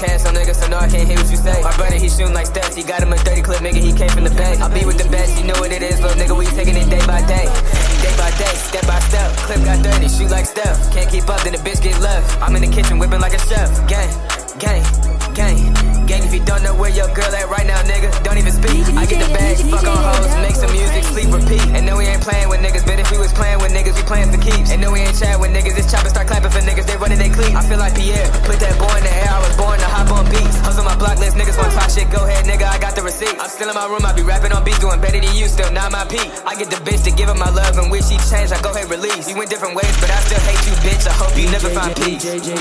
cash on niggas, so no, I can't hear what you say. My brother, he shooting like stats, he got him a 30 clip, nigga, he came from the bay. I be with the best, you know what it is, little nigga, we taking it day by day. Day by day, step by step, clip got dirty, shoot like Steph. Can't keep up, then the bitch get left. I'm in the kitchen whipping like a chef. Gang, gang, gang. Gang, if you don't know where your girl at right now, nigga, don't even speak. I get the bag, fuck on hoes, make some music, sleep, repeat. And no, we ain't playing with niggas, but if we was playing with niggas, we playing for keeps. And no, we ain't chat with niggas, it's chopping, start clapping for niggas, they running they cleats. I feel like Pierre, put that boy in the air, I was born Hustle my block list, niggas want talk shit, go ahead, nigga, I got the receipt. I'm still in my room, I be rapping on beats, doing better than you, still not my peak. I get the bitch to give her my love, and wish she changed, I go ahead release. We went different ways, but I still hate you, bitch, I hope you never find peace.